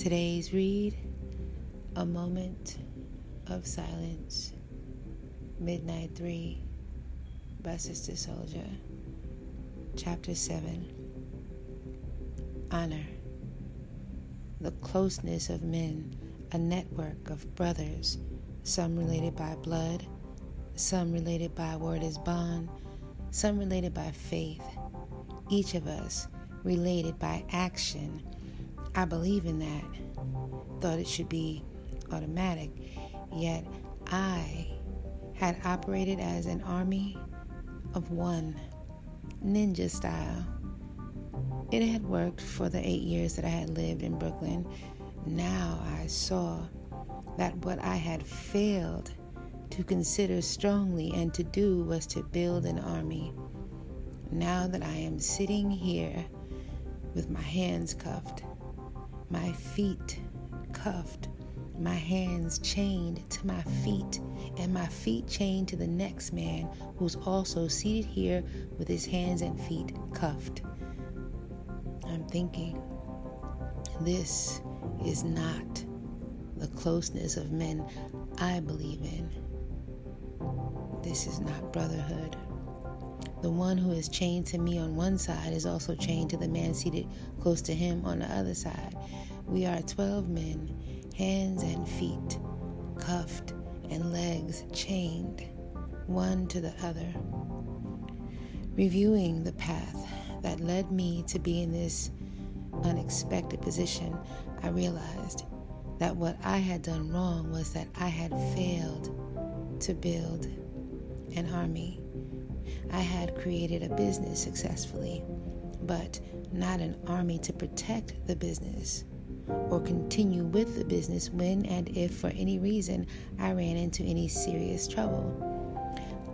Today's read A Moment of Silence, Midnight 3 by Sister Souljah, Chapter 7 Honor. The closeness of men, a network of brothers, some related by blood, some related by word as bond, some related by faith, each of us related by action I believe in that. Thought it should be automatic. Yet I had operated as an army of one, ninja style. It had worked for the eight years that I had lived in Brooklyn. Now I saw that what I had failed to consider strongly and to do was to build an army. Now that I am sitting here with my hands cuffed, my feet cuffed, my hands chained to my feet, and my feet chained to the next man who's also seated here with his hands and feet cuffed. I'm thinking, this is not the closeness of men I believe in. This is not brotherhood. The one who is chained to me on one side is also chained to the man seated close to him on the other side. We are 12 men, hands and feet, cuffed, and legs chained, one to the other. Reviewing the path that led me to be in this unexpected position, I realized that what I had done wrong was that I had failed to build an army. I had created a business successfully, but not an army to protect the business or continue with the business when and if for any reason I ran into any serious trouble.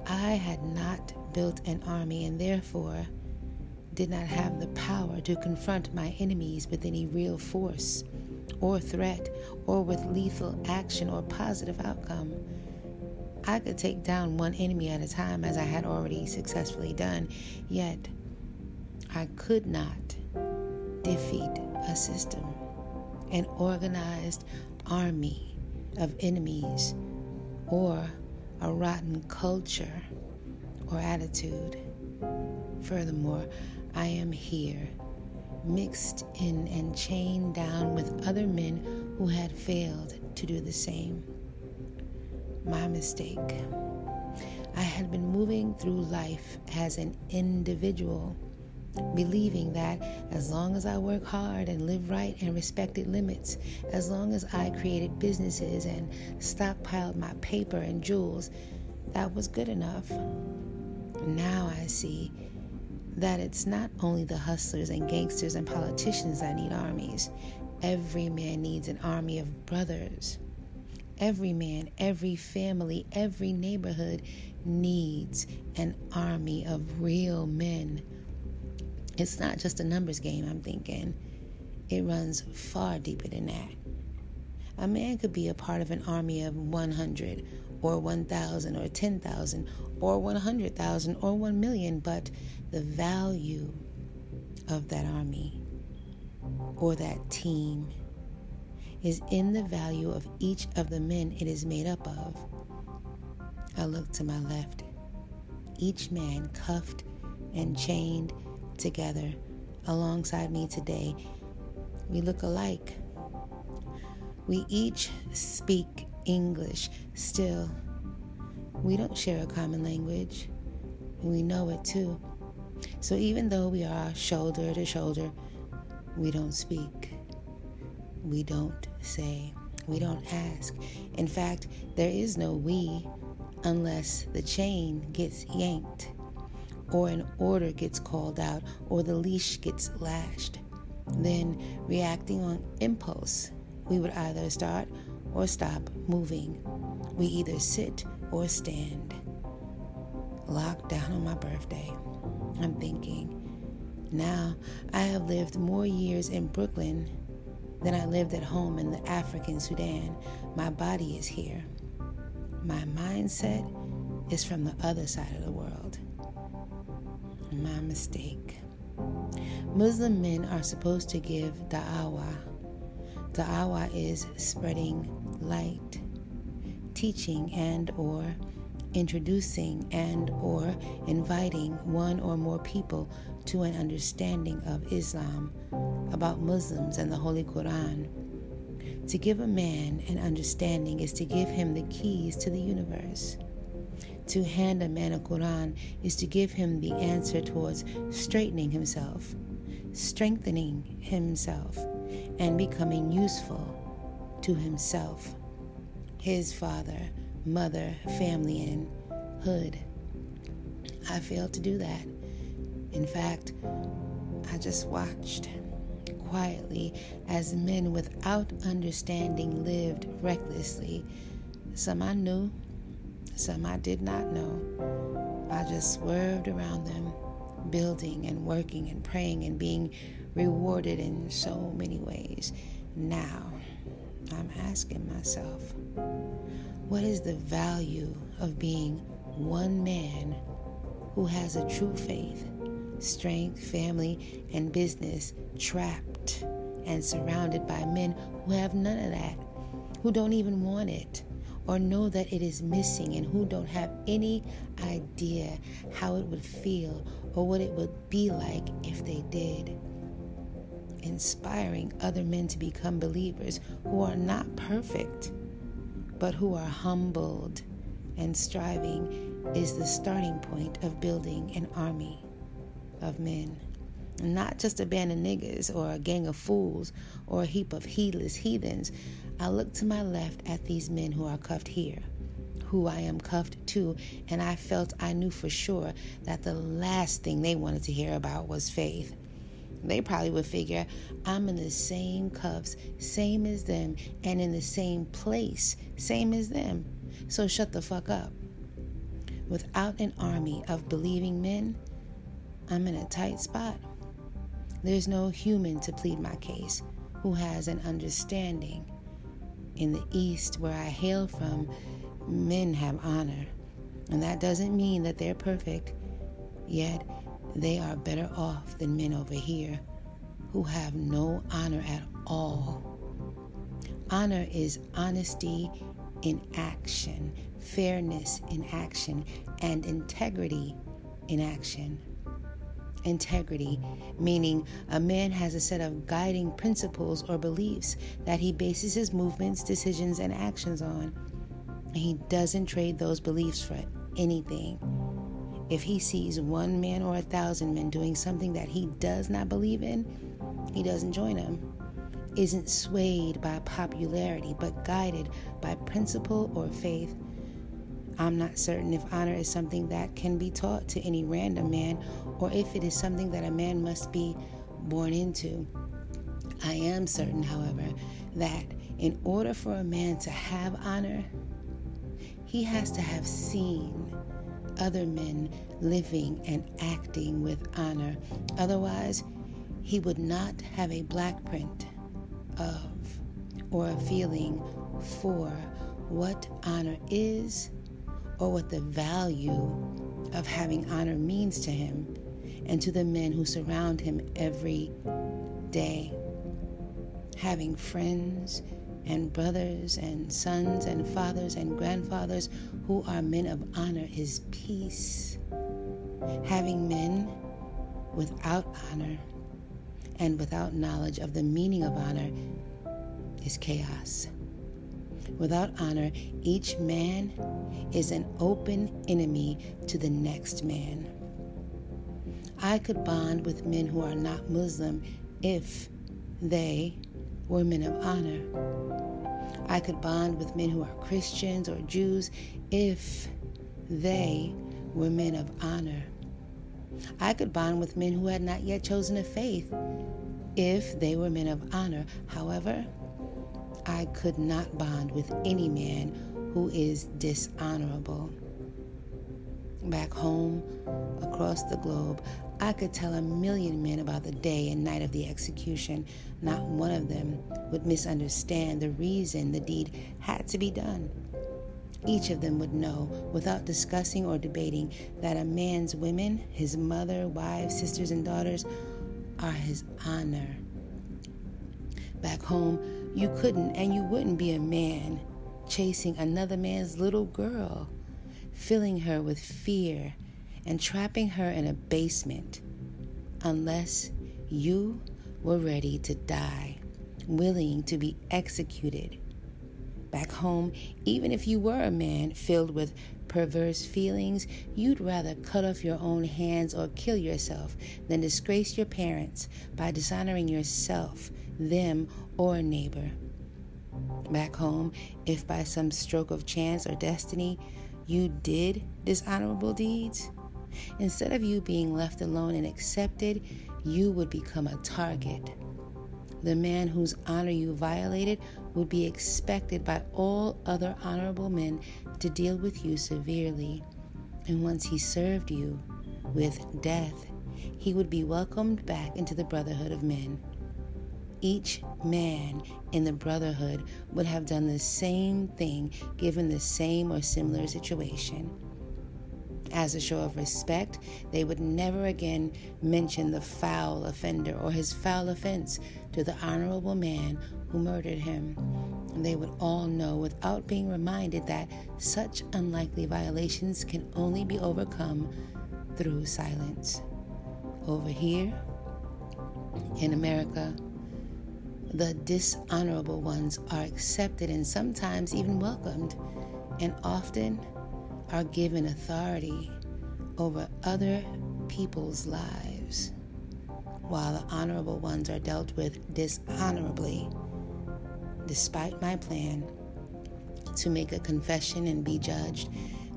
I had not built an army and therefore did not have the power to confront my enemies with any real force or threat or with lethal action or positive outcome. I could take down one enemy at a time as I had already successfully done, yet I could not defeat a system an organized army of enemies or a rotten culture or attitude. Furthermore, I am here, mixed in and chained down with other men who had failed to do the same. My mistake. I had been moving through life as an individual believing that as long as I work hard and live right and respected limits, as long as I created businesses and stockpiled my paper and jewels, that was good enough. Now I see that it's not only the hustlers and gangsters and politicians that need armies. Every man needs an army of brothers. Every man, every family, every neighborhood needs an army of real men it's not just a numbers game, I'm thinking. It runs far deeper than that. A man could be a part of an army of 100 or 1,000 or 10,000 or 100,000 or 1 million, but the value of that army or that team is in the value of each of the men it is made up of. I look to my left. Each man cuffed and chained together alongside me today. We look alike. We each speak English. Still, we don't share a common language, and we know it too. So even though we are shoulder to shoulder, we don't speak. We don't say. We don't ask. In fact, there is no we unless the chain gets yanked or an order gets called out, or the leash gets lashed. Then, reacting on impulse, we would either start or stop moving. We either sit or stand. Locked down on my birthday. I'm thinking, now I have lived more years in Brooklyn than I lived at home in the African Sudan. My body is here. My mindset is from the other side of the world my mistake. Muslim men are supposed to give da'wah. Da'wah is spreading light, teaching and or introducing and or inviting one or more people to an understanding of Islam, about Muslims and the Holy Quran. To give a man an understanding is to give him the keys to the universe. To hand a man a Quran is to give him the answer towards straightening himself, strengthening himself, and becoming useful to himself, his father, mother, family, and hood. I failed to do that. In fact, I just watched quietly as men without understanding lived recklessly. Some I knew, some I did not know. I just swerved around them, building and working and praying and being rewarded in so many ways. Now, I'm asking myself, what is the value of being one man who has a true faith, strength, family, and business trapped and surrounded by men who have none of that, who don't even want it or know that it is missing and who don't have any idea how it would feel or what it would be like if they did. Inspiring other men to become believers who are not perfect, but who are humbled and striving is the starting point of building an army of men. Not just a band of niggas or a gang of fools or a heap of heedless heathens. I look to my left at these men who are cuffed here, who I am cuffed to, and I felt I knew for sure that the last thing they wanted to hear about was faith. They probably would figure I'm in the same cuffs, same as them, and in the same place, same as them. So shut the fuck up. Without an army of believing men, I'm in a tight spot. There's no human to plead my case who has an understanding. In the East, where I hail from, men have honor. And that doesn't mean that they're perfect, yet they are better off than men over here who have no honor at all. Honor is honesty in action, fairness in action, and integrity in action. Integrity, meaning a man has a set of guiding principles or beliefs that he bases his movements, decisions, and actions on. And he doesn't trade those beliefs for anything. If he sees one man or a thousand men doing something that he does not believe in, he doesn't join them isn't swayed by popularity but guided by principle or faith. I'm not certain if honor is something that can be taught to any random man or if it is something that a man must be born into. I am certain, however, that in order for a man to have honor, he has to have seen other men living and acting with honor. Otherwise, he would not have a black print of or a feeling for what honor is or what the value of having honor means to him and to the men who surround him every day. Having friends and brothers and sons and fathers and grandfathers who are men of honor is peace. Having men without honor and without knowledge of the meaning of honor is chaos. Without honor, each man is an open enemy to the next man. I could bond with men who are not Muslim if they were men of honor. I could bond with men who are Christians or Jews if they were men of honor. I could bond with men who had not yet chosen a faith if they were men of honor. However, I could not bond with any man who is dishonorable. Back home, across the globe, I could tell a million men about the day and night of the execution. Not one of them would misunderstand the reason the deed had to be done. Each of them would know, without discussing or debating, that a man's women, his mother, wives, sisters, and daughters, are his honor. Back home, You couldn't and you wouldn't be a man chasing another man's little girl, filling her with fear and trapping her in a basement unless you were ready to die, willing to be executed. Back home, even if you were a man filled with perverse feelings, you'd rather cut off your own hands or kill yourself than disgrace your parents by dishonoring yourself, them, or a neighbor. Back home, if by some stroke of chance or destiny you did dishonorable deeds, instead of you being left alone and accepted, you would become a target. The man whose honor you violated would be expected by all other honorable men to deal with you severely. And once he served you with death, he would be welcomed back into the brotherhood of men. Each man in the brotherhood would have done the same thing given the same or similar situation. As a show of respect, they would never again mention the foul offender or his foul offense to the honorable man who murdered him. They would all know without being reminded that such unlikely violations can only be overcome through silence. Over here, in America, the dishonorable ones are accepted and sometimes even welcomed, and often are given authority over other people's lives, while the honorable ones are dealt with dishonorably. Despite my plan to make a confession and be judged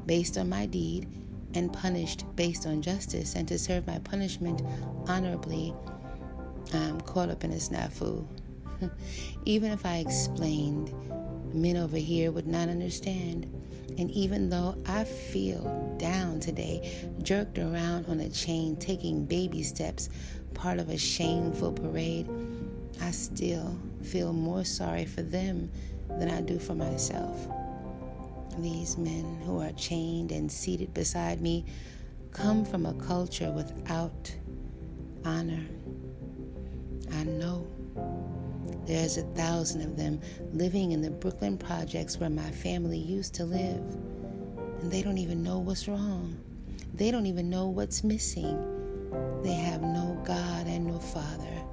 based on my deed and punished based on justice, and to serve my punishment honorably, I'm caught up in a snafu. Even if I explained, men over here would not understand. And even though I feel down today, jerked around on a chain, taking baby steps, part of a shameful parade, I still feel more sorry for them than I do for myself. These men who are chained and seated beside me come from a culture without honor. I know there's a thousand of them living in the Brooklyn projects where my family used to live. And they don't even know what's wrong. They don't even know what's missing. They have no God and no Father,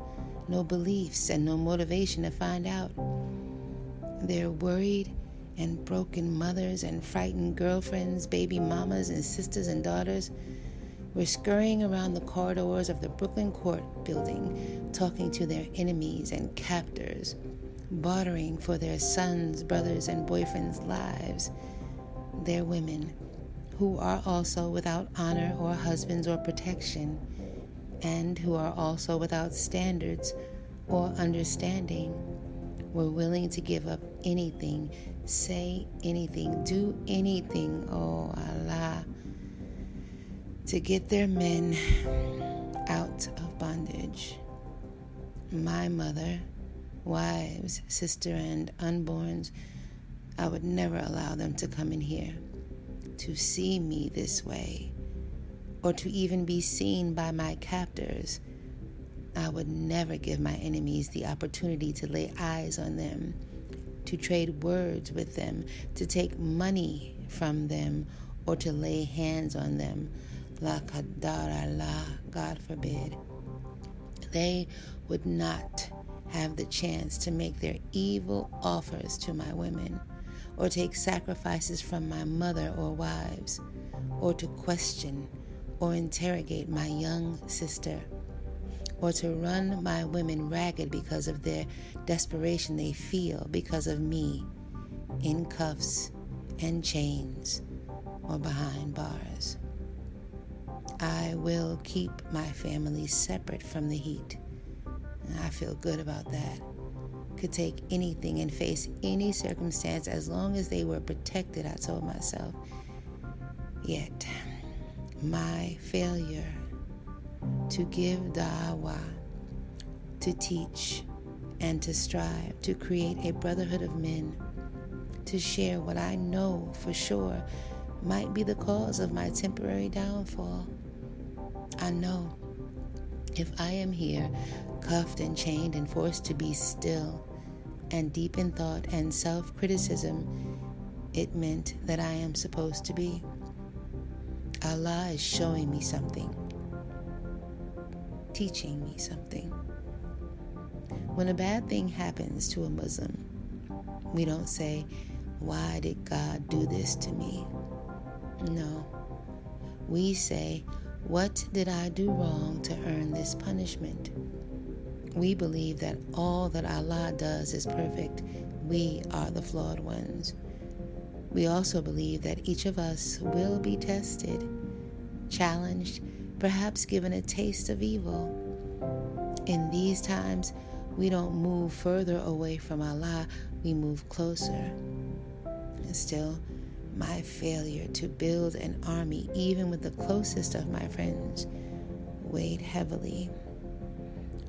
no beliefs and no motivation to find out. They're worried and broken mothers and frightened girlfriends, baby mamas and sisters and daughters were scurrying around the corridors of the Brooklyn Court building, talking to their enemies and captors, bartering for their sons, brothers, and boyfriends' lives. Their women, who are also without honor or husbands or protection, and who are also without standards or understanding, were willing to give up anything, say anything, do anything, oh Allah, to get their men out of bondage. My mother, wives, sister, and unborns, I would never allow them to come in here to see me this way or to even be seen by my captors. I would never give my enemies the opportunity to lay eyes on them, to trade words with them, to take money from them, or to lay hands on them La Kadar Allah, God forbid. They would not have the chance to make their evil offers to my women, or take sacrifices from my mother or wives, or to question or interrogate my young sister, or to run my women ragged because of their desperation they feel because of me in cuffs and chains or behind bars. I will keep my family separate from the heat. I feel good about that. Could take anything and face any circumstance as long as they were protected, I told myself. Yet, my failure to give da'wah, to teach, and to strive to create a brotherhood of men, to share what I know for sure might be the cause of my temporary downfall. I know if I am here, cuffed and chained and forced to be still, and deep in thought and self criticism it meant that I am supposed to be. Allah is showing me something, teaching me something. When a bad thing happens to a Muslim, we don't say, Why did God do this to me? No. We say, What did I do wrong to earn this punishment? We believe that all that Allah does is perfect. We are the flawed ones. We also believe that each of us will be tested, challenged, perhaps given a taste of evil. In these times, we don't move further away from Allah, we move closer. And still, my failure to build an army, even with the closest of my friends, weighed heavily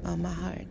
on my heart.